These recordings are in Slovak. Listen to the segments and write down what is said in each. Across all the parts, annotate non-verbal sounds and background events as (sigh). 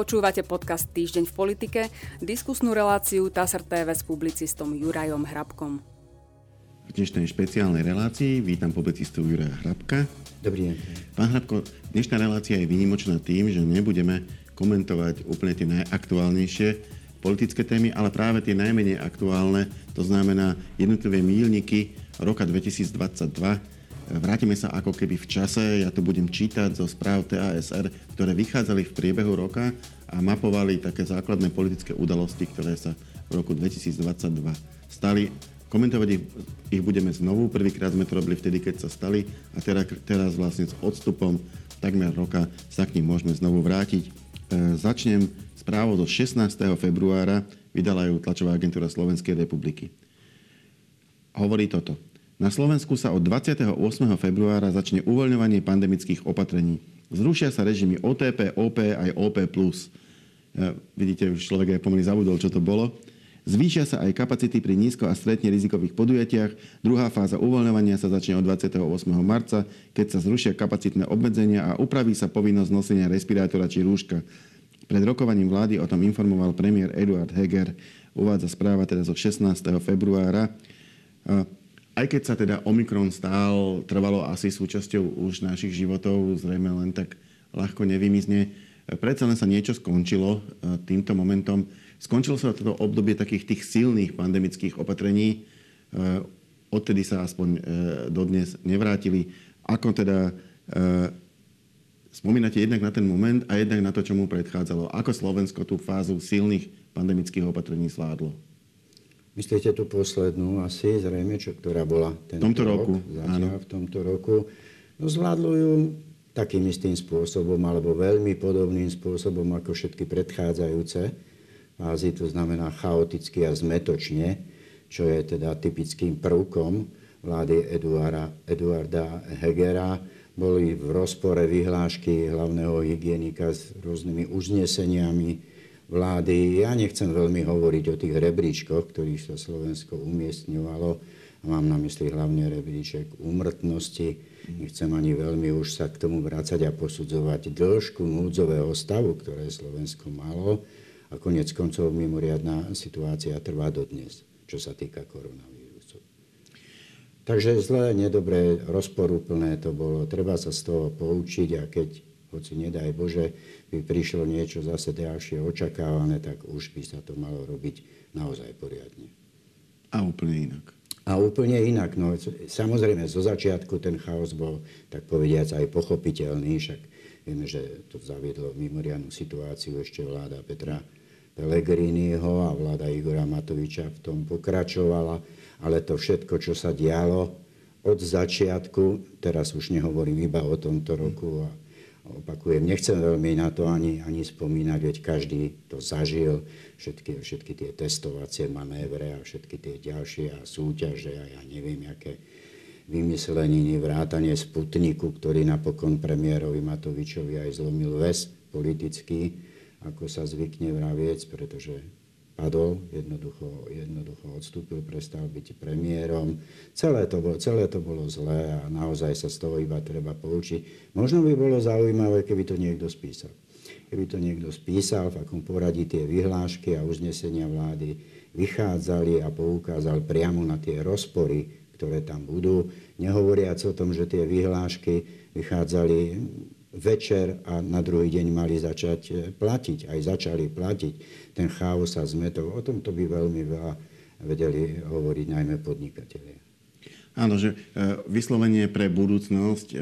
Počúvate podcast Týždeň v politike, diskusnú reláciu TASR TV s publicistom Jurajom Hrabkom. V dnešnej špeciálnej relácii vítam publicistu Juraja Hrabka. Dobrý deň. Pán Hrabko, dnešná relácia je výnimočná tým, že nebudeme komentovať úplne tie najaktuálnejšie politické témy, ale práve tie najmenej aktuálne, to znamená jednotlivé mílniky roka 2022 Vrátime sa ako keby v čase, ja to budem čítať zo správ TASR, ktoré vychádzali v priebehu roka a mapovali také základné politické udalosti, ktoré sa v roku 2022 stali. Komentovať ich, ich budeme znovu. Prvýkrát sme to robili vtedy, keď sa stali a teraz, teraz vlastne s odstupom takmer roka sa k ním môžeme znovu vrátiť. E, začnem správou zo 16. februára, vydala ju tlačová agentúra Slovenskej republiky. Hovorí toto. Na Slovensku sa od 28. februára začne uvoľňovanie pandemických opatrení. Zrušia sa režimy OTP, OP aj OP+. Ja, vidíte, už človek aj pomaly zabudol, čo to bolo. Zvýšia sa aj kapacity pri nízko a stredne rizikových podujatiach. Druhá fáza uvoľňovania sa začne od 28. marca, keď sa zrušia kapacitné obmedzenia a upraví sa povinnosť nosenia respirátora či rúška. Pred rokovaním vlády o tom informoval premiér Eduard Heger. Uvádza správa teda zo 16. februára. Aj keď sa teda Omikron stál, trvalo asi súčasťou už našich životov, zrejme len tak ľahko nevymizne, predsa len sa niečo skončilo e, týmto momentom. Skončilo sa toto obdobie takých tých silných pandemických opatrení. E, odtedy sa aspoň e, dodnes nevrátili. Ako teda spomínate jednak na ten moment a jednak na to, čo mu predchádzalo. Ako Slovensko tú fázu silných pandemických opatrení sládlo? Myslíte tú poslednú asi, zrejme, čo, ktorá bola tento tomto rok, roku, áno. v tomto roku. No zvládlo ju takým istým spôsobom, alebo veľmi podobným spôsobom ako všetky predchádzajúce fázy, to znamená chaoticky a zmetočne, čo je teda typickým prvkom vlády Eduarda, Eduarda Hegera. Boli v rozpore vyhlášky hlavného hygienika s rôznymi uzneseniami, vlády. Ja nechcem veľmi hovoriť o tých rebríčkoch, ktorých sa Slovensko umiestňovalo. Mám na mysli hlavne rebríček úmrtnosti. Nechcem ani veľmi už sa k tomu vrácať a posudzovať dĺžku núdzového stavu, ktoré Slovensko malo. A konec koncov mimoriadná situácia trvá dodnes, čo sa týka koronavírusu. Takže zlé, nedobré, rozporúplné to bolo. Treba sa z toho poučiť a keď hoci nedaj Bože, by prišlo niečo zase ďalšie očakávané, tak už by sa to malo robiť naozaj poriadne. A úplne inak. A úplne inak. No, samozrejme, zo začiatku ten chaos bol, tak povediac, aj pochopiteľný, však vieme, že to zaviedlo mimoriadnú situáciu ešte vláda Petra Pellegriniho a vláda Igora Matoviča v tom pokračovala, ale to všetko, čo sa dialo od začiatku, teraz už nehovorím iba o tomto roku a Opakujem, nechcem veľmi na to ani, ani spomínať, veď každý to zažil, všetky, všetky tie testovacie manévre a všetky tie ďalšie a súťaže a ja neviem, aké vymysleniny, vrátanie Sputniku, ktorý napokon premiérovi Matovičovi aj zlomil väz politický, ako sa zvykne vravieť, pretože padol, jednoducho, jednoducho odstúpil, prestal byť premiérom. Celé to, bolo, celé to bolo zlé a naozaj sa z toho iba treba poučiť. Možno by bolo zaujímavé, keby to niekto spísal. Keby to niekto spísal, v akom poradí tie vyhlášky a uznesenia vlády vychádzali a poukázal priamo na tie rozpory, ktoré tam budú. Nehovoriac o tom, že tie vyhlášky vychádzali večer a na druhý deň mali začať e, platiť. Aj začali platiť. Ten chaos a zmetov, o tomto by veľmi veľa vedeli hovoriť najmä podnikatelia. Áno, že e, vyslovenie pre budúcnosť, e,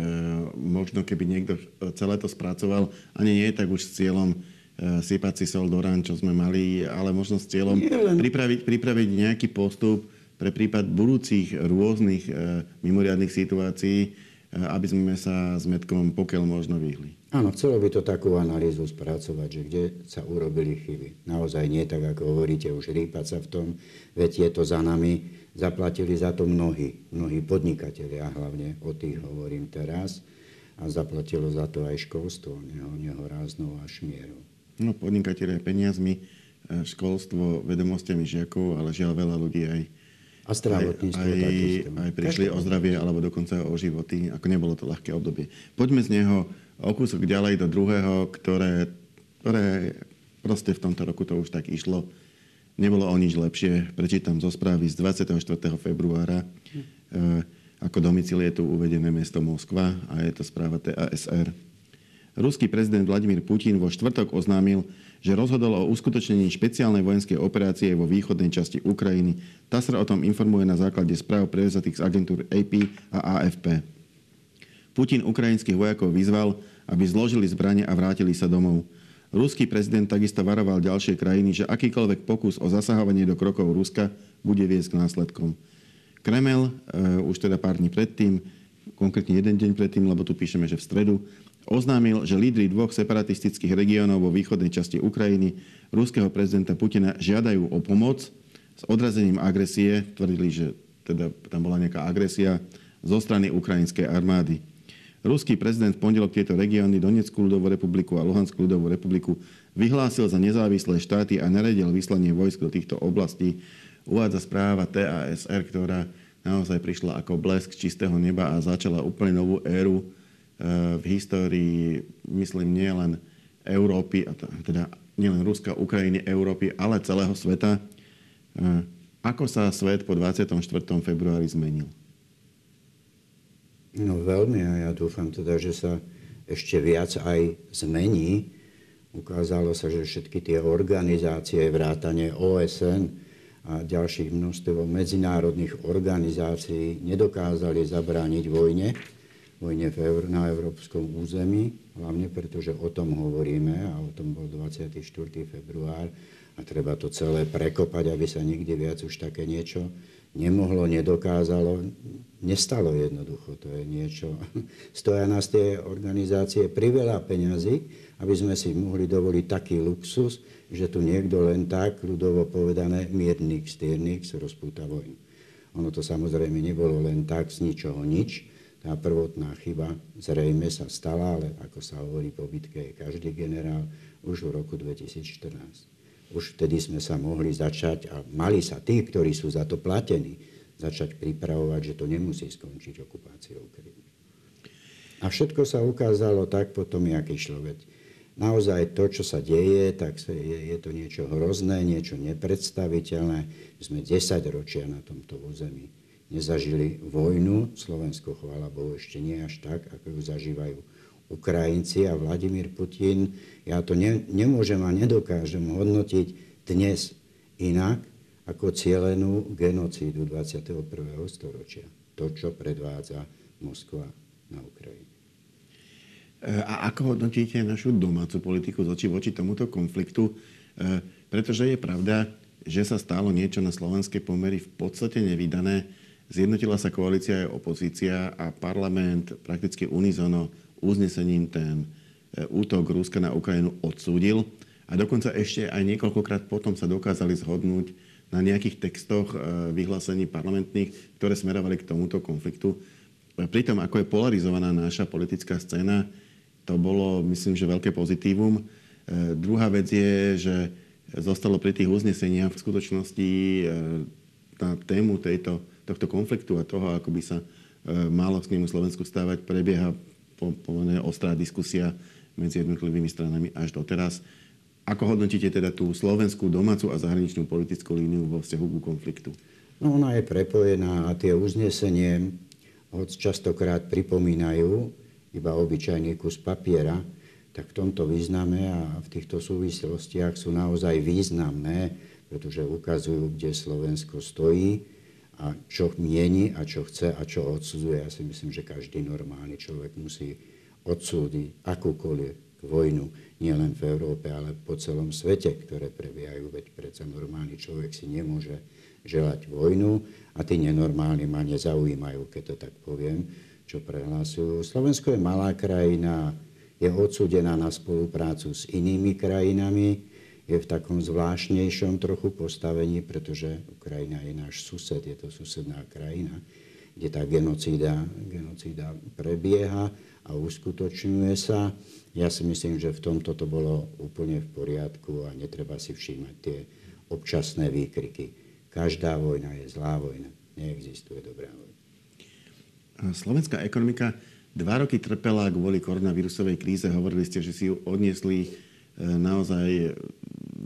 možno keby niekto celé to spracoval, ani nie je tak už s cieľom sypať si sol do rán, čo sme mali, ale možno s cieľom len... pripraviť, pripraviť nejaký postup pre prípad budúcich rôznych mimoriadných situácií, aby sme sa s Metkom pokiaľ možno vyhli. Áno, chcelo by to takú analýzu spracovať, že kde sa urobili chyby. Naozaj nie tak, ako hovoríte, už rýpať sa v tom, veď je to za nami. Zaplatili za to mnohí, mnohí podnikatelia, hlavne o tých hovorím teraz. A zaplatilo za to aj školstvo, neho, nehoráznou a šmierou. No, podnikatelia peniazmi, eh, školstvo, vedomostiami žiakov, ale žiaľ veľa ľudí aj a zdravotníctvo aj, takisto. Aj prišli Každý o zdravie alebo dokonca o životy, ako nebolo to ľahké obdobie. Poďme z neho o kúsok ďalej do druhého, ktoré ktoré proste v tomto roku to už tak išlo. Nebolo o nič lepšie. Prečítam zo správy z 24. februára. E, ako domicil je tu uvedené mesto Moskva a je to správa TASR. Ruský prezident Vladimír Putin vo štvrtok oznámil, že rozhodol o uskutočnení špeciálnej vojenskej operácie vo východnej časti Ukrajiny. TASR o tom informuje na základe správ prevzatých z agentúr AP a AFP. Putin ukrajinských vojakov vyzval, aby zložili zbranie a vrátili sa domov. Ruský prezident takisto varoval ďalšie krajiny, že akýkoľvek pokus o zasahovanie do krokov Ruska bude viesť k následkom. Kremel uh, už teda pár dní predtým, konkrétne jeden deň predtým, lebo tu píšeme, že v stredu, oznámil, že lídry dvoch separatistických regiónov vo východnej časti Ukrajiny ruského prezidenta Putina žiadajú o pomoc s odrazením agresie. Tvrdili, že teda tam bola nejaká agresia zo strany ukrajinskej armády. Ruský prezident v pondelok tieto regióny Donetskú ľudovú republiku a Luhanskú ľudovú republiku vyhlásil za nezávislé štáty a naredil vyslanie vojsk do týchto oblastí. Uvádza správa TASR, ktorá naozaj prišla ako blesk čistého neba a začala úplne novú éru v histórii, myslím, nie len Európy, teda nielen Ruska, Ukrajiny, Európy, ale celého sveta. Eh, ako sa svet po 24. februári zmenil? No veľmi a ja dúfam teda, že sa ešte viac aj zmení. Ukázalo sa, že všetky tie organizácie, vrátane OSN a ďalších množstvo medzinárodných organizácií nedokázali zabrániť vojne, vojne na európskom území, hlavne pretože o tom hovoríme a o tom bol 24. február a treba to celé prekopať, aby sa nikdy viac už také niečo nemohlo, nedokázalo, nestalo jednoducho. To je niečo. (laughs) Stoja nás tie organizácie priveľa peňazí, aby sme si mohli dovoliť taký luxus, že tu niekto len tak, ľudovo povedané, miernik, stiernik, rozpúta vojnu. Ono to samozrejme nebolo len tak z ničoho nič. Tá prvotná chyba zrejme sa stala, ale ako sa hovorí po bitke, je každý generál už v roku 2014 už vtedy sme sa mohli začať, a mali sa tí, ktorí sú za to platení, začať pripravovať, že to nemusí skončiť okupáciou Krymu. A všetko sa ukázalo tak potom, jak išlo. Veď naozaj to, čo sa deje, tak je, je to niečo hrozné, niečo nepredstaviteľné. My sme 10 ročia na tomto území nezažili vojnu. Slovensko, chvála Bohu, ešte nie až tak, ako ju zažívajú Ukrajinci a Vladimír Putin, ja to ne, nemôžem a nedokážem hodnotiť dnes inak ako cielenú genocídu 21. storočia. To, čo predvádza Moskva na Ukrajine. A ako hodnotíte našu domácu politiku z oči voči tomuto konfliktu? E, pretože je pravda, že sa stalo niečo na slovenskej pomery v podstate nevydané. Zjednotila sa koalícia aj opozícia a parlament prakticky unizono uznesením ten e, útok Ruska na Ukrajinu odsúdil a dokonca ešte aj niekoľkokrát potom sa dokázali zhodnúť na nejakých textoch e, vyhlásení parlamentných, ktoré smerovali k tomuto konfliktu. Pritom, ako je polarizovaná naša politická scéna, to bolo, myslím, že veľké pozitívum. E, druhá vec je, že zostalo pri tých uzneseniach v skutočnosti na tému tejto, tohto konfliktu a toho, ako by sa malo k nemu Slovensku stávať, prebieha pomerne ostrá diskusia medzi jednotlivými stranami až doteraz. Ako hodnotíte teda tú slovenskú domácu a zahraničnú politickú líniu vo vzťahu ku konfliktu? No ona je prepojená a tie uznesenie hoď častokrát pripomínajú iba obyčajný kus papiera, tak v tomto význame a v týchto súvislostiach sú naozaj významné, pretože ukazujú, kde Slovensko stojí, a čo mieni a čo chce a čo odsudzuje. Ja si myslím, že každý normálny človek musí odsúdiť akúkoľvek vojnu, nielen v Európe, ale po celom svete, ktoré prebiehajú. Veď predsa normálny človek si nemôže želať vojnu a tí nenormálni ma nezaujímajú, keď to tak poviem, čo prehlásujú. Slovensko je malá krajina, je odsúdená na spoluprácu s inými krajinami, je v takom zvláštnejšom trochu postavení, pretože Ukrajina je náš sused, je to susedná krajina, kde tá genocída, genocída prebieha a uskutočňuje sa. Ja si myslím, že v tomto to bolo úplne v poriadku a netreba si všímať tie občasné výkriky. Každá vojna je zlá vojna. Neexistuje dobrá vojna. Slovenská ekonomika dva roky trpela kvôli koronavírusovej kríze. Hovorili ste, že si ju odniesli naozaj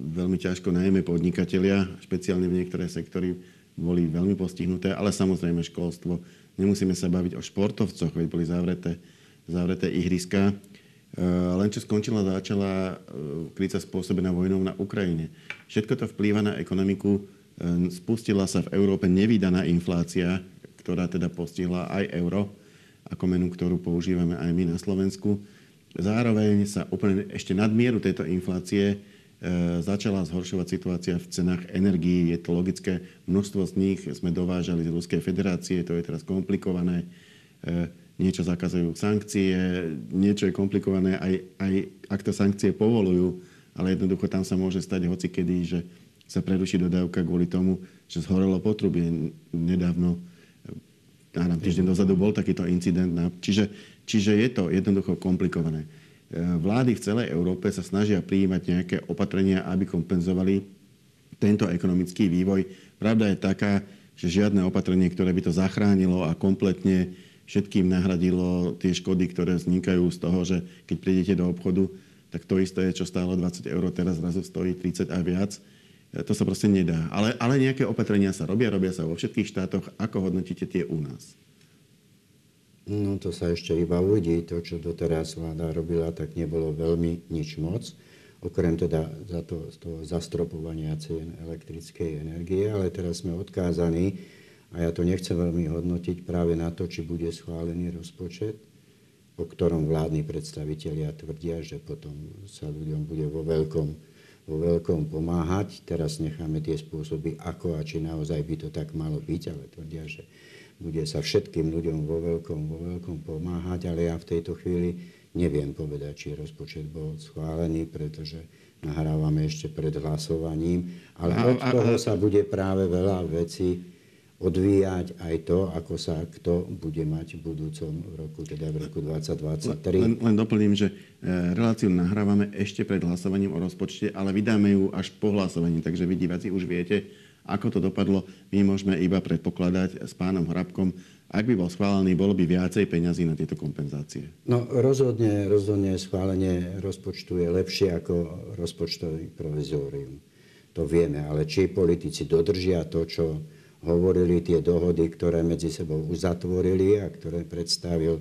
veľmi ťažko, najmä podnikatelia, špeciálne v niektoré sektory, boli veľmi postihnuté, ale samozrejme školstvo. Nemusíme sa baviť o športovcoch, veď boli zavreté, zavreté ihriska. Len čo skončila, začala kríza spôsobená vojnou na Ukrajine. Všetko to vplýva na ekonomiku. Spustila sa v Európe nevydaná inflácia, ktorá teda postihla aj euro ako menu, ktorú používame aj my na Slovensku. Zároveň sa úplne ešte nadmieru tejto inflácie e, začala zhoršovať situácia v cenách energií. Je to logické. Množstvo z nich sme dovážali z Ruskej federácie, to je teraz komplikované. E, niečo zakazujú sankcie, niečo je komplikované, aj, aj ak to sankcie povolujú, ale jednoducho tam sa môže stať hocikedy, že sa preruší dodávka kvôli tomu, že zhorelo potrubie nedávno áno, týždeň dozadu bol takýto incident. Čiže, čiže je to jednoducho komplikované. E, vlády v celej Európe sa snažia prijímať nejaké opatrenia, aby kompenzovali tento ekonomický vývoj. Pravda je taká, že žiadne opatrenie, ktoré by to zachránilo a kompletne všetkým nahradilo tie škody, ktoré vznikajú z toho, že keď prídete do obchodu, tak to isté, čo stálo 20 eur, teraz zrazu stojí 30 a viac to sa proste nedá. Ale, ale nejaké opatrenia sa robia, robia sa vo všetkých štátoch. Ako hodnotíte tie u nás? No to sa ešte iba uvidí. To, čo doteraz vláda robila, tak nebolo veľmi nič moc. Okrem teda za to, toho zastropovania cien elektrickej energie, ale teraz sme odkázaní, a ja to nechcem veľmi hodnotiť práve na to, či bude schválený rozpočet, o ktorom vládni predstavitelia tvrdia, že potom sa ľuďom bude vo veľkom vo veľkom pomáhať. Teraz necháme tie spôsoby, ako a či naozaj by to tak malo byť, ale tvrdia, že bude sa všetkým ľuďom vo veľkom, vo veľkom pomáhať, ale ja v tejto chvíli neviem povedať, či rozpočet bol schválený, pretože nahrávame ešte pred hlasovaním, ale od toho sa bude práve veľa vecí odvíjať aj to, ako sa kto bude mať v budúcom roku, teda v roku 2023. Len, len doplním, že e, reláciu nahrávame ešte pred hlasovaním o rozpočte, ale vydáme ju až po hlasovaní, takže vy diváci už viete, ako to dopadlo. My môžeme iba predpokladať s pánom Hrabkom, ak by bol schválený, bolo by viacej peňazí na tieto kompenzácie. No rozhodne, rozhodne schválenie rozpočtu je lepšie ako rozpočtový provizórium. To vieme, ale či politici dodržia to, čo hovorili tie dohody, ktoré medzi sebou uzatvorili a ktoré predstavil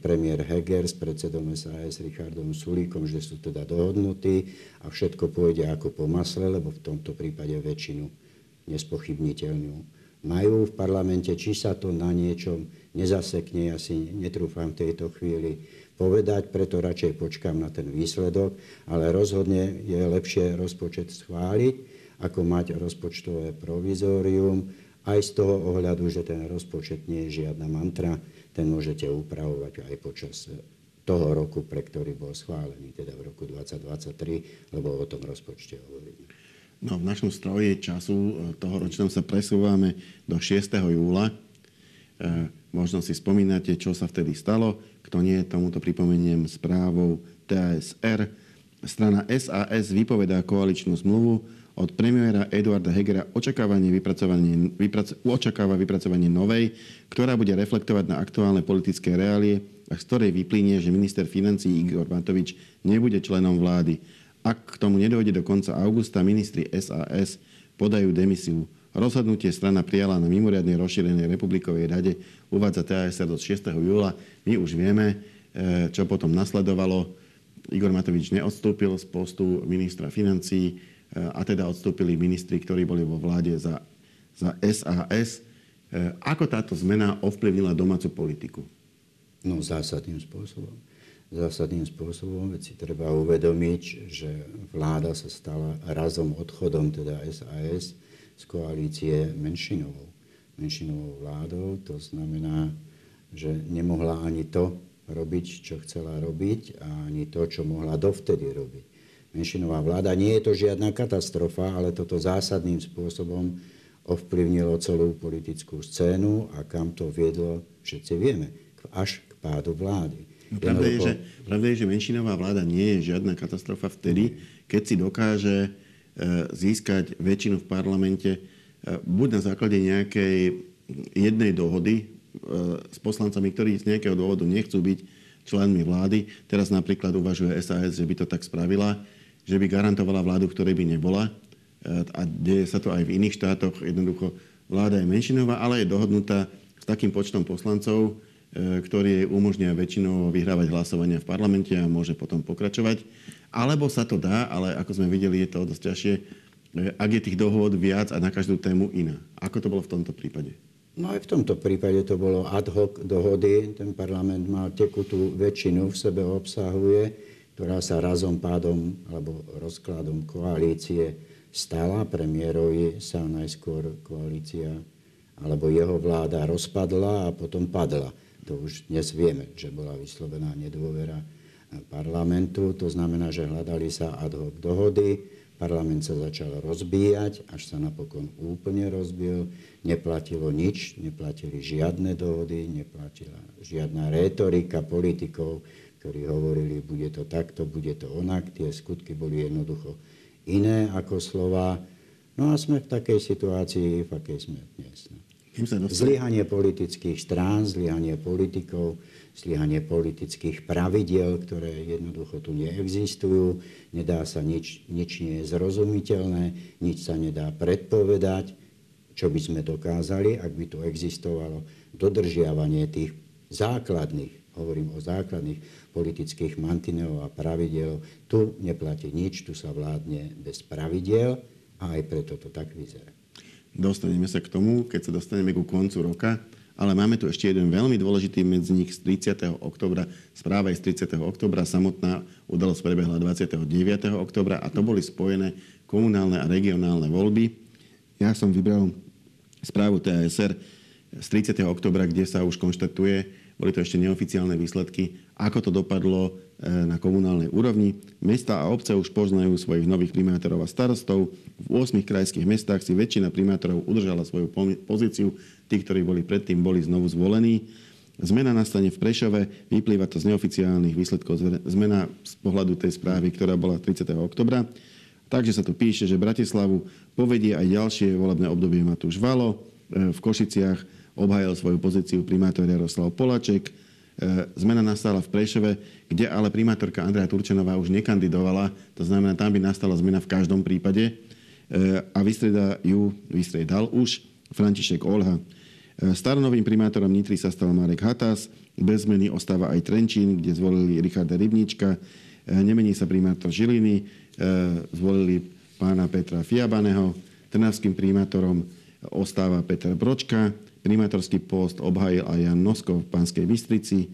premiér Heger s predsedom SAS Richardom Sulíkom, že sú teda dohodnutí a všetko pôjde ako po masle, lebo v tomto prípade väčšinu nespochybniteľnú majú v parlamente, či sa to na niečom nezasekne, ja si netrúfam v tejto chvíli povedať, preto radšej počkám na ten výsledok, ale rozhodne je lepšie rozpočet schváliť, ako mať rozpočtové provizórium, aj z toho ohľadu, že ten rozpočet nie je žiadna mantra, ten môžete upravovať aj počas toho roku, pre ktorý bol schválený, teda v roku 2023, lebo o tom rozpočte hovoríme. No, v našom stroji času e, toho ročného sa presúvame do 6. júla. E, možno si spomínate, čo sa vtedy stalo. Kto nie, tomuto pripomeniem správou TSR. Strana SAS vypovedá koaličnú zmluvu od premiéra Eduarda Hegera očakávanie vypracovanie, vyprac, očakáva vypracovanie novej, ktorá bude reflektovať na aktuálne politické reálie a z ktorej vyplynie, že minister financí Igor Matovič nebude členom vlády. Ak k tomu nedojde do konca augusta, ministri SAS podajú demisiu. Rozhodnutie strana prijala na mimoriadnej rozšírenej republikovej rade, uvádza TASR do 6. júla. My už vieme, e, čo potom nasledovalo. Igor Matovič neodstúpil z postu ministra financí a teda odstúpili ministri, ktorí boli vo vláde za, za SAS. E, ako táto zmena ovplyvnila domácu politiku? No zásadným spôsobom. Zásadným spôsobom, veď si treba uvedomiť, že vláda sa stala razom odchodom, teda SAS, z koalície menšinovou. Menšinovou vládou, to znamená, že nemohla ani to robiť, čo chcela robiť a ani to, čo mohla dovtedy robiť menšinová vláda. Nie je to žiadna katastrofa, ale toto zásadným spôsobom ovplyvnilo celú politickú scénu a kam to viedlo, všetci vieme, až k pádu vlády. No, pravda, je, že, pravda je, že menšinová vláda nie je žiadna katastrofa vtedy, keď si dokáže e, získať väčšinu v parlamente e, buď na základe nejakej jednej dohody e, s poslancami, ktorí z nejakého dôvodu nechcú byť členmi vlády. Teraz napríklad uvažuje SAS, že by to tak spravila že by garantovala vládu, ktorej by nebola. A deje sa to aj v iných štátoch. Jednoducho vláda je menšinová, ale je dohodnutá s takým počtom poslancov, ktorý jej umožnia väčšinou vyhrávať hlasovania v parlamente a môže potom pokračovať. Alebo sa to dá, ale ako sme videli, je to dosť ťažšie, ak je tých dohôd viac a na každú tému iná. Ako to bolo v tomto prípade? No aj v tomto prípade to bolo ad hoc dohody. Ten parlament mal tekutú väčšinu v sebe obsahuje, ktorá sa razom pádom alebo rozkladom koalície stala. Premiérovi sa najskôr koalícia alebo jeho vláda rozpadla a potom padla. To už dnes vieme, že bola vyslovená nedôvera parlamentu. To znamená, že hľadali sa ad hoc dohody Parlament sa začal rozbíjať, až sa napokon úplne rozbil. Neplatilo nič, neplatili žiadne dohody, neplatila žiadna rétorika politikov, ktorí hovorili, bude to takto, bude to onak. Tie skutky boli jednoducho iné ako slova. No a sme v takej situácii, v akej sme dnes. No. Zlyhanie politických strán, zlyhanie politikov, zlyhanie politických pravidiel, ktoré jednoducho tu neexistujú. Nedá sa nič, nič nie je zrozumiteľné, nič sa nedá predpovedať. Čo by sme dokázali, ak by tu existovalo dodržiavanie tých základných, hovorím o základných politických mantinelov a pravidel. Tu neplatí nič, tu sa vládne bez pravidel a aj preto to tak vyzerá. Dostaneme sa k tomu, keď sa dostaneme ku koncu roka ale máme tu ešte jeden veľmi dôležitý medzi nich z 30. oktobra. Správa je z 30. oktobra, samotná udalosť prebehla 29. oktobra a to boli spojené komunálne a regionálne voľby. Ja som vybral správu TASR z 30. oktobra, kde sa už konštatuje, boli to ešte neoficiálne výsledky, ako to dopadlo e, na komunálnej úrovni. Mesta a obce už poznajú svojich nových primátorov a starostov. V 8 krajských mestách si väčšina primátorov udržala svoju pozíciu. Tí, ktorí boli predtým, boli znovu zvolení. Zmena nastane v Prešove, vyplýva to z neoficiálnych výsledkov, zmena z pohľadu tej správy, ktorá bola 30. oktobra. Takže sa tu píše, že Bratislavu povedie aj ďalšie volebné obdobie Matúš Valo. E, v Košiciach obhajil svoju pozíciu primátor Jaroslav Polaček. E, zmena nastala v Prešove, kde ale primátorka Andrea Turčenová už nekandidovala. To znamená, tam by nastala zmena v každom prípade. E, a vystrieda ju, vystriedal už František Olha. E, staronovým primátorom Nitry sa stal Marek Hatas. Bez zmeny ostáva aj Trenčín, kde zvolili Richarda Rybnička. Nemení sa primátor Žiliny. Zvolili pána Petra Fiabaneho. Trnavským primátorom ostáva Peter Bročka. Primátorský post obhajil aj Jan Nosko v Pánskej Bystrici.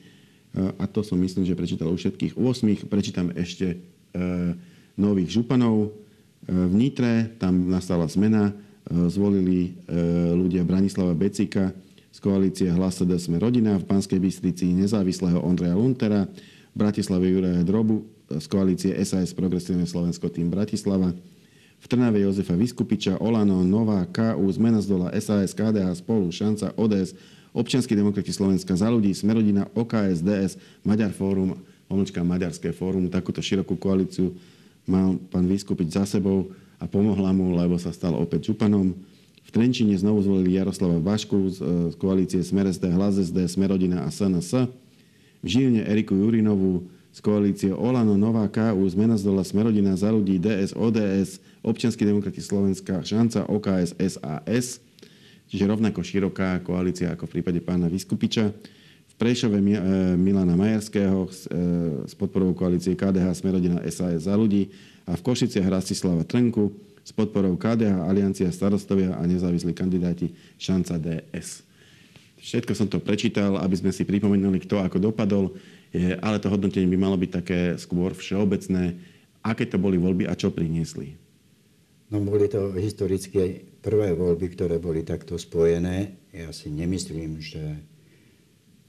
A to som myslím, že prečítal u všetkých 8. Prečítam ešte e, nových županov. E, v Nitre tam nastala zmena. E, zvolili ľudia Branislava Becika z koalície Hlas Sme rodina, v Pánskej Bystrici nezávislého Ondreja Luntera, Bratislave Juraja Drobu z koalície SAS Progresívne Slovensko tým Bratislava, v Trnave Jozefa Vyskupiča, Olano, Nová, KU, Zmena z dola, SAS, KDH, Spolu, Šanca, ODS, Občianskí demokrati Slovenska za ľudí, Smerodina, OKS, DS, Maďar Fórum, pomlčka Maďarské fórum, takúto širokú koalíciu mal pán Vyskupič za sebou a pomohla mu, lebo sa stal opäť županom. V Trenčine znovu zvolili Jaroslava Vašku z, z koalície Smer SD, Hlas SD, Smerodina a SNS. V Žiline Eriku Jurinovú z koalície Olano, Nová KU, Zmena z dola, Smerodina za ľudí, DS, ODS, Občianskí demokrati Slovenska, Šanca, OKS, SAS. Čiže rovnako široká koalícia ako v prípade pána Vyskupiča. V Prešove e, Milana Majerského e, s podporou koalície KDH Smerodina SAS za ľudí a v Košiciach Rastislava Trnku s podporou KDH Aliancia starostovia a nezávislí kandidáti Šanca DS. Všetko som to prečítal, aby sme si pripomenuli, kto ako dopadol ale to hodnotenie by malo byť také skôr všeobecné, aké to boli voľby a čo priniesli. No boli to historické prvé voľby, ktoré boli takto spojené. Ja si nemyslím, že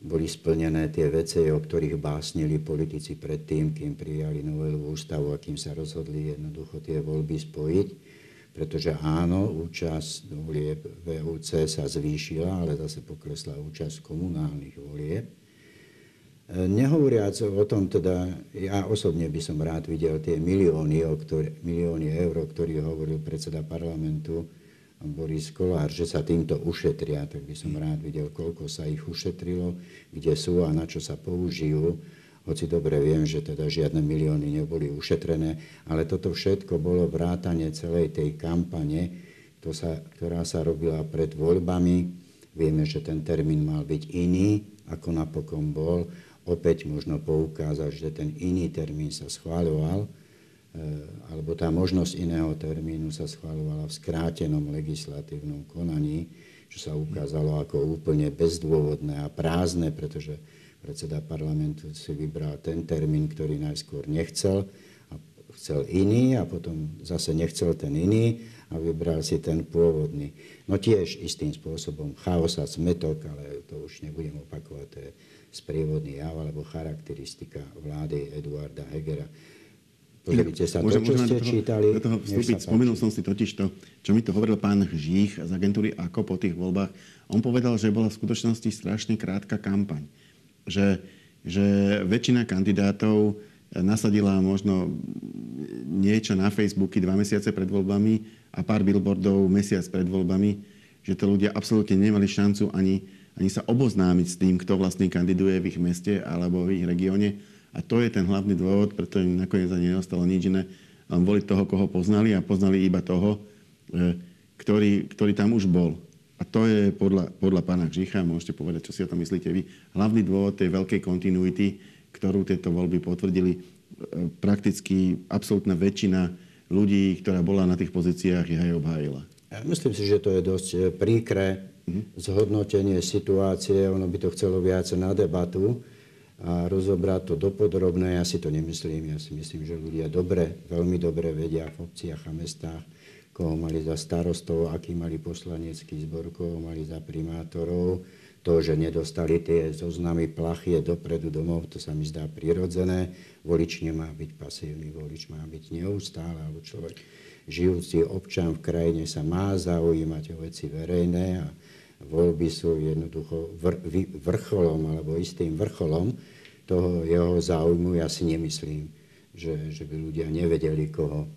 boli splnené tie veci, o ktorých básnili politici predtým, kým prijali novelu ústavu a kým sa rozhodli jednoducho tie voľby spojiť. Pretože áno, účasť volieb VUC sa zvýšila, ale zase poklesla účasť komunálnych volieb. Nehovoriac o tom, teda ja osobne by som rád videl tie milióny, o ktoré, milióny eur, o ktorých hovoril predseda parlamentu Boris Kolár, že sa týmto ušetria, tak by som rád videl, koľko sa ich ušetrilo, kde sú a na čo sa použijú. Hoci dobre viem, že teda žiadne milióny neboli ušetrené, ale toto všetko bolo vrátanie celej tej kampane, ktorá sa robila pred voľbami. Vieme, že ten termín mal byť iný, ako napokon bol. Opäť možno poukázať, že ten iný termín sa schváľoval, Eh, alebo tá možnosť iného termínu sa schváľovala v skrátenom legislatívnom konaní, čo sa ukázalo ako úplne bezdôvodné a prázdne, pretože predseda parlamentu si vybral ten termín, ktorý najskôr nechcel a chcel iný a potom zase nechcel ten iný a vybral si ten pôvodný. No tiež istým spôsobom chaos a smetok, ale to už nebudem opakovať, to je sprievodný jav alebo charakteristika vlády Eduarda Hegera. Pozrite sa, môžem, to, čo ste do toho, čítali... Do toho vstúpiť. Spomenul som si totiž to, čo mi to hovoril pán Žích z agentúry AKO po tých voľbách. On povedal, že bola v skutočnosti strašne krátka kampaň. Že, že väčšina kandidátov nasadila možno niečo na Facebooky dva mesiace pred voľbami a pár billboardov mesiac pred voľbami, že to ľudia absolútne nemali šancu ani, ani sa oboznámiť s tým, kto vlastne kandiduje v ich meste alebo v ich regióne a to je ten hlavný dôvod, preto im nakoniec ani neostalo nič iné, len voliť toho, koho poznali a poznali iba toho, e, ktorý, ktorý tam už bol. A to je podľa, podľa pána Žicha, môžete povedať, čo si o tom myslíte vy, hlavný dôvod tej veľkej kontinuity, ktorú tieto voľby potvrdili. E, prakticky absolútna väčšina ľudí, ktorá bola na tých pozíciách, je aj obhájila. Myslím si, že to je dosť e, príkre mm-hmm. zhodnotenie situácie. Ono by to chcelo viac na debatu a rozobrať to dopodrobné. Ja si to nemyslím. Ja si myslím, že ľudia dobre, veľmi dobre vedia v obciach a mestách, koho mali za starostov, aký mali poslanecký zbor, koho mali za primátorov. To, že nedostali tie zoznamy plachie dopredu domov, to sa mi zdá prirodzené. Volič nemá byť pasívny, volič má byť neustále, alebo človek žijúci občan v krajine sa má zaujímať o veci verejné a voľby sú jednoducho vrcholom alebo istým vrcholom toho jeho záujmu. Ja si nemyslím, že, že by ľudia nevedeli, koho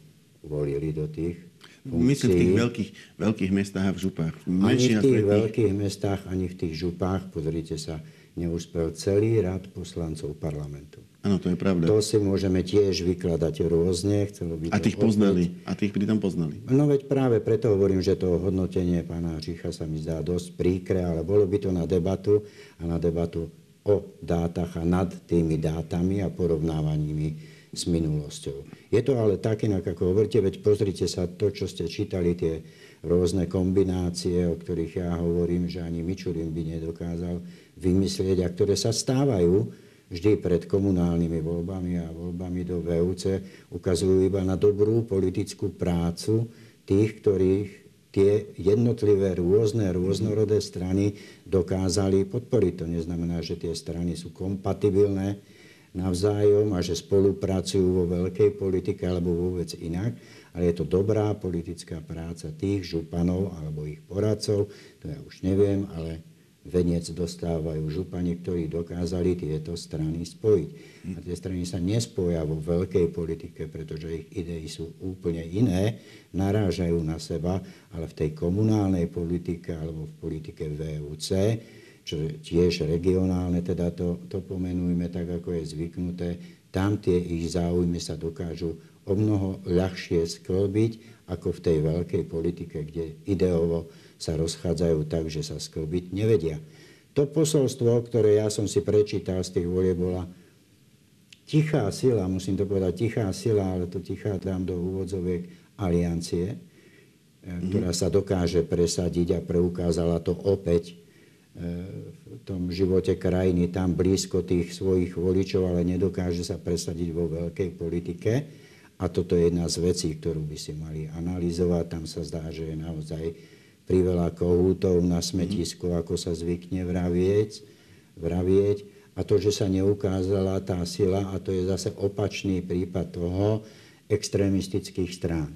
volili do tých. Myslím v tých veľkých, veľkých mestách a v župách. Ani v tých veľkých mestách, ani v tých župách, pozrite sa, neúspel celý rad poslancov parlamentu. Áno, to je pravda. To si môžeme tiež vykladať rôzne. Chcelo by a tých poznali. A tých pritom poznali. No veď práve preto hovorím, že to hodnotenie pána Čicha sa mi zdá dosť príkre, ale bolo by to na debatu a na debatu o dátach a nad tými dátami a porovnávaními s minulosťou. Je to ale tak inak, ako hovoríte, veď pozrite sa to, čo ste čítali, tie rôzne kombinácie, o ktorých ja hovorím, že ani Mičurin by nedokázal vymyslieť a ktoré sa stávajú vždy pred komunálnymi voľbami a voľbami do VUC ukazujú iba na dobrú politickú prácu tých, ktorých tie jednotlivé rôzne, rôznorodé strany dokázali podporiť. To neznamená, že tie strany sú kompatibilné navzájom a že spolupracujú vo veľkej politike alebo vôbec inak, ale je to dobrá politická práca tých županov alebo ich poradcov, to ja už neviem, ale venec dostávajú župani, ktorí dokázali tieto strany spojiť. A tie strany sa nespoja vo veľkej politike, pretože ich idei sú úplne iné, narážajú na seba, ale v tej komunálnej politike alebo v politike VUC, čo je tiež regionálne, teda to, to pomenujme tak, ako je zvyknuté, tam tie ich záujmy sa dokážu o mnoho ľahšie sklbiť, ako v tej veľkej politike, kde ideovo sa rozchádzajú tak, že sa sklbiť nevedia. To posolstvo, ktoré ja som si prečítal z tých volie, bola tichá sila, musím to povedať, tichá sila, ale to tichá dám do úvodzoviek aliancie, mm. ktorá sa dokáže presadiť a preukázala to opäť v tom živote krajiny, tam blízko tých svojich voličov, ale nedokáže sa presadiť vo veľkej politike. A toto je jedna z vecí, ktorú by si mali analyzovať. Tam sa zdá, že je naozaj priveľa kohútov na smetisku, ako sa zvykne vravieť, vravieť. A to, že sa neukázala tá sila, a to je zase opačný prípad toho extrémistických strán,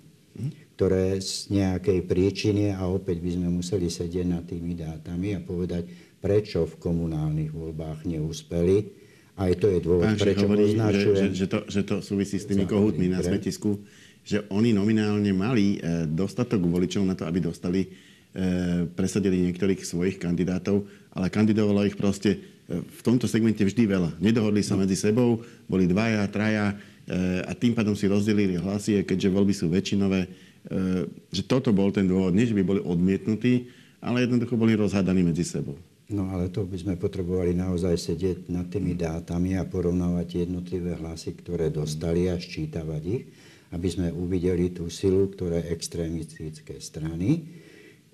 ktoré z nejakej príčiny, a opäť by sme museli sedieť nad tými dátami a povedať, prečo v komunálnych voľbách neúspeli. Aj to je dôvod, Pán prečo hovorí, označujem... Že, že, to, že to súvisí s tými kohútmi na smetisku, že oni nominálne mali eh, dostatok voličov na to, aby dostali E, presadili niektorých svojich kandidátov, ale kandidovalo ich proste v tomto segmente vždy veľa. Nedohodli sa medzi sebou, boli dvaja, traja a tým pádom si rozdelili hlasy, keďže voľby sú väčšinové, že toto bol ten dôvod. Nie, že by boli odmietnutí, ale jednoducho boli rozhádaní medzi sebou. No ale to by sme potrebovali naozaj sedieť nad tými dátami a porovnávať jednotlivé hlasy, ktoré dostali a ščítavať ich aby sme uvideli tú silu, ktoré extrémistické strany,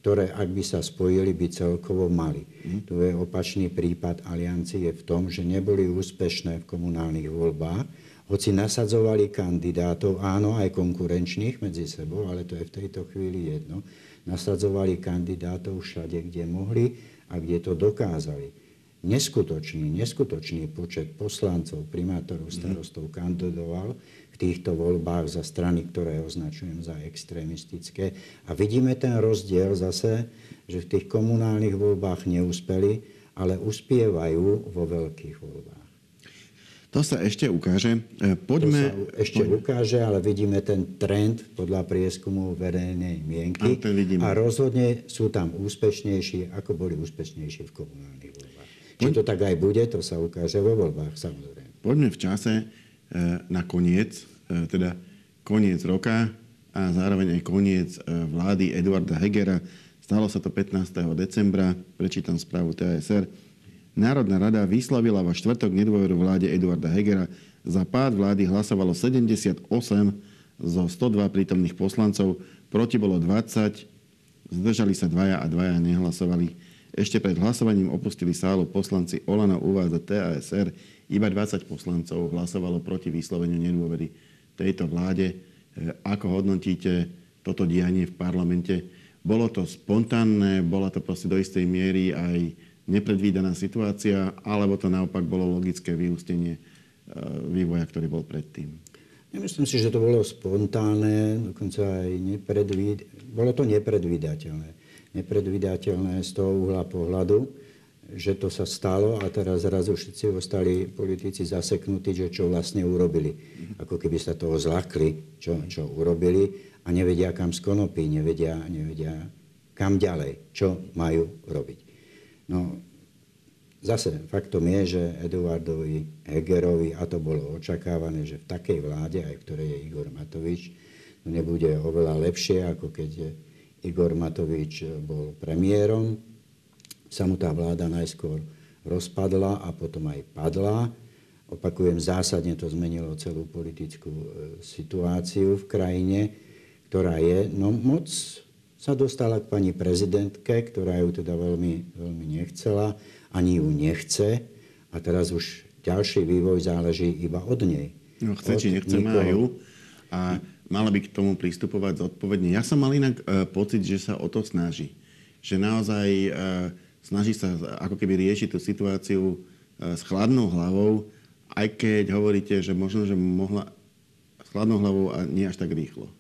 ktoré ak by sa spojili, by celkovo mali. Mm. Tu je opačný prípad aliancie v tom, že neboli úspešné v komunálnych voľbách, hoci nasadzovali kandidátov, áno, aj konkurenčných medzi sebou, ale to je v tejto chvíli jedno, nasadzovali kandidátov všade, kde mohli a kde to dokázali. Neskutočný, neskutočný počet poslancov, primátorov, mhm. starostov kandidoval v týchto voľbách za strany, ktoré označujem za extrémistické. A vidíme ten rozdiel zase, že v tých komunálnych voľbách neúspeli, ale uspievajú vo veľkých voľbách. To sa ešte ukáže. E, poďme... To sa ešte poďme. ukáže, ale vidíme ten trend podľa prieskumu verejnej mienky. A, a rozhodne sú tam úspešnejší, ako boli úspešnejší v komunálnych voľbách. Či to tak aj bude, to sa ukáže vo voľbách, samozrejme. Poďme v čase E, na koniec, e, teda koniec roka a zároveň aj koniec vlády Eduarda Hegera. Stalo sa to 15. decembra, prečítam správu TASR. Národná rada vyslavila vo štvrtok nedôveru vláde Eduarda Hegera. Za pád vlády hlasovalo 78 zo 102 prítomných poslancov, proti bolo 20, zdržali sa dvaja a dvaja nehlasovali. Ešte pred hlasovaním opustili sálu poslanci Olano uvádza TASR, iba 20 poslancov hlasovalo proti vysloveniu nedôvery tejto vláde. E, ako hodnotíte toto dianie v parlamente? Bolo to spontánne, bola to proste do istej miery aj nepredvídaná situácia, alebo to naopak bolo logické vyústenie e, vývoja, ktorý bol predtým? Nemyslím si, že to bolo spontánne, dokonca aj nepredvíd... bolo to nepredvídateľné. Nepredvídateľné z toho uhla pohľadu, že to sa stalo a teraz zrazu všetci ostali politici zaseknutí, že čo vlastne urobili. Ako keby sa toho zlakli, čo, čo urobili a nevedia kam skonopí, nevedia, nevedia kam ďalej, čo majú robiť. No, zase faktom je, že Eduardovi Hegerovi, a to bolo očakávané, že v takej vláde, aj v ktorej je Igor Matovič, to nebude oveľa lepšie, ako keď Igor Matovič bol premiérom, sa mu tá vláda najskôr rozpadla a potom aj padla. Opakujem, zásadne to zmenilo celú politickú e, situáciu v krajine, ktorá je, no moc sa dostala k pani prezidentke, ktorá ju teda veľmi, veľmi nechcela, ani ju nechce a teraz už ďalší vývoj záleží iba od nej. No chce, od či nechce, nikoho. majú a mala by k tomu pristupovať zodpovedne. Ja som mal inak e, pocit, že sa o to snaží. Že naozaj e, snaží sa ako keby riešiť tú situáciu e, s chladnou hlavou, aj keď hovoríte, že možno, že mohla s chladnou hlavou a nie až tak rýchlo.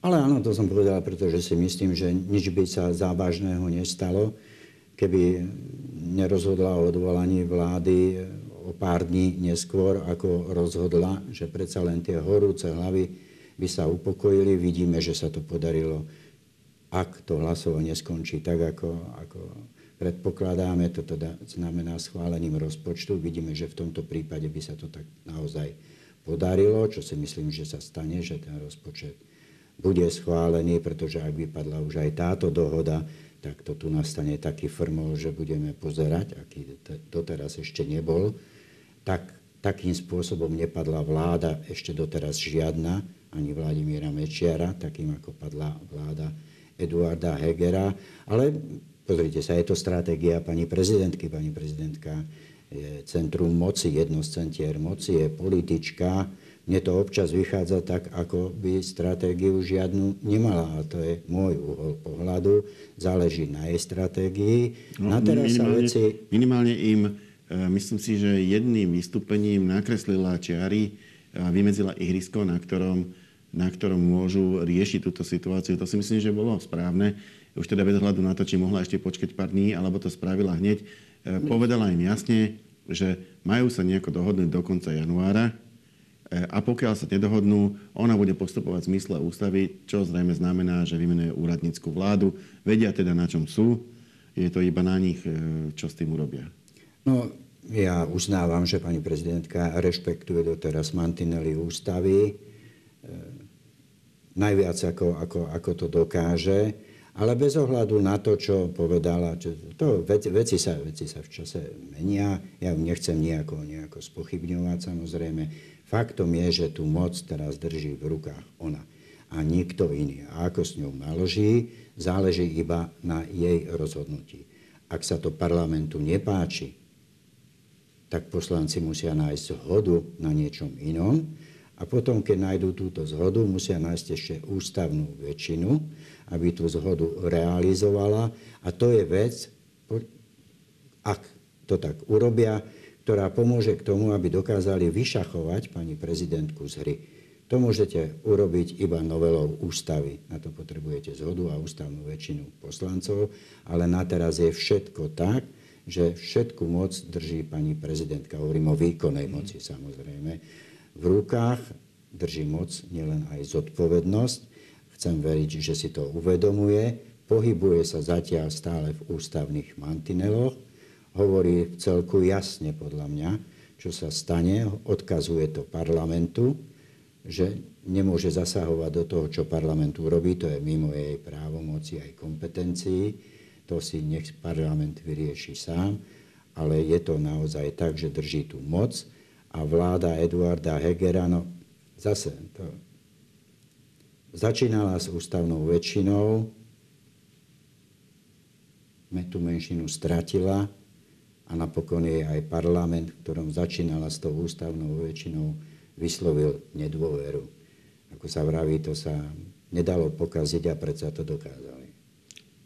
Ale áno, to som povedal, pretože si myslím, že nič by sa závažného nestalo, keby nerozhodla o odvolaní vlády o pár dní neskôr, ako rozhodla, že predsa len tie horúce hlavy by sa upokojili. Vidíme, že sa to podarilo, ak to hlasovanie skončí tak, ako, ako Predpokladáme, to teda znamená schválením rozpočtu. Vidíme, že v tomto prípade by sa to tak naozaj podarilo, čo si myslím, že sa stane, že ten rozpočet bude schválený, pretože ak vypadla už aj táto dohoda, tak to tu nastane taký formol, že budeme pozerať, aký doteraz ešte nebol. Tak, takým spôsobom nepadla vláda ešte doteraz žiadna, ani Vladimíra Mečiara, takým ako padla vláda Eduarda Hegera. Ale Pozrite sa, je to stratégia pani prezidentky. Pani prezidentka je centrum moci, jedno z centier moci, je politička. Mne to občas vychádza tak, ako by stratégiu žiadnu nemala. A to je môj uhol pohľadu. Záleží na jej stratégii. No, na teraz minimálne, sa veci... minimálne im, e, myslím si, že jedným vystúpením nakreslila čiary a vymedzila ihrisko, na ktorom, na ktorom môžu riešiť túto situáciu. To si myslím, že bolo správne už teda bez hľadu na to, či mohla ešte počkať pár dní, alebo to spravila hneď, e, povedala im jasne, že majú sa nejako dohodnúť do konca januára a pokiaľ sa nedohodnú, ona bude postupovať v zmysle ústavy, čo zrejme znamená, že vymenuje úradnícku vládu. Vedia teda, na čom sú. Je to iba na nich, e, čo s tým urobia. No, ja uznávam, že pani prezidentka rešpektuje doteraz mantinely ústavy, e, najviac ako, ako, ako to dokáže, ale bez ohľadu na to, čo povedala, čo, to veci, veci, sa, veci sa v čase menia, ja ju nechcem nejako, nejako spochybňovať samozrejme. Faktom je, že tú moc teraz drží v rukách ona a nikto iný. A ako s ňou naloží, záleží iba na jej rozhodnutí. Ak sa to parlamentu nepáči, tak poslanci musia nájsť zhodu na niečom inom a potom, keď nájdú túto zhodu, musia nájsť ešte ústavnú väčšinu, aby tú zhodu realizovala. A to je vec, ak to tak urobia, ktorá pomôže k tomu, aby dokázali vyšachovať pani prezidentku z hry. To môžete urobiť iba novelou ústavy. Na to potrebujete zhodu a ústavnú väčšinu poslancov, ale na teraz je všetko tak, že všetku moc drží pani prezidentka. Hovorím o výkonnej moci samozrejme. V rukách drží moc nielen aj zodpovednosť. Chcem veriť, že si to uvedomuje. Pohybuje sa zatiaľ stále v ústavných mantineloch. Hovorí celku jasne podľa mňa, čo sa stane. Odkazuje to parlamentu, že nemôže zasahovať do toho, čo parlament urobí. To je mimo jej právomoci aj kompetencií. To si nech parlament vyrieši sám, ale je to naozaj tak, že drží tú moc. A vláda Eduarda Hegera, no zase to začínala s ústavnou väčšinou, tú menšinu stratila a napokon jej aj parlament, v ktorom začínala s tou ústavnou väčšinou, vyslovil nedôveru. Ako sa vraví, to sa nedalo pokaziť a predsa to dokázal.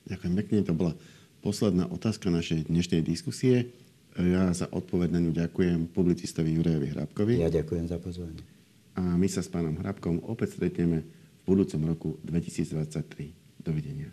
Ďakujem pekne, to bola posledná otázka našej dnešnej diskusie. Ja za odpoveď na ňu ďakujem publicistovi Jurajovi Hrabkovi. Ja ďakujem za pozvanie. A my sa s pánom Hrabkom opäť stretneme v budúcom roku 2023. Dovidenia.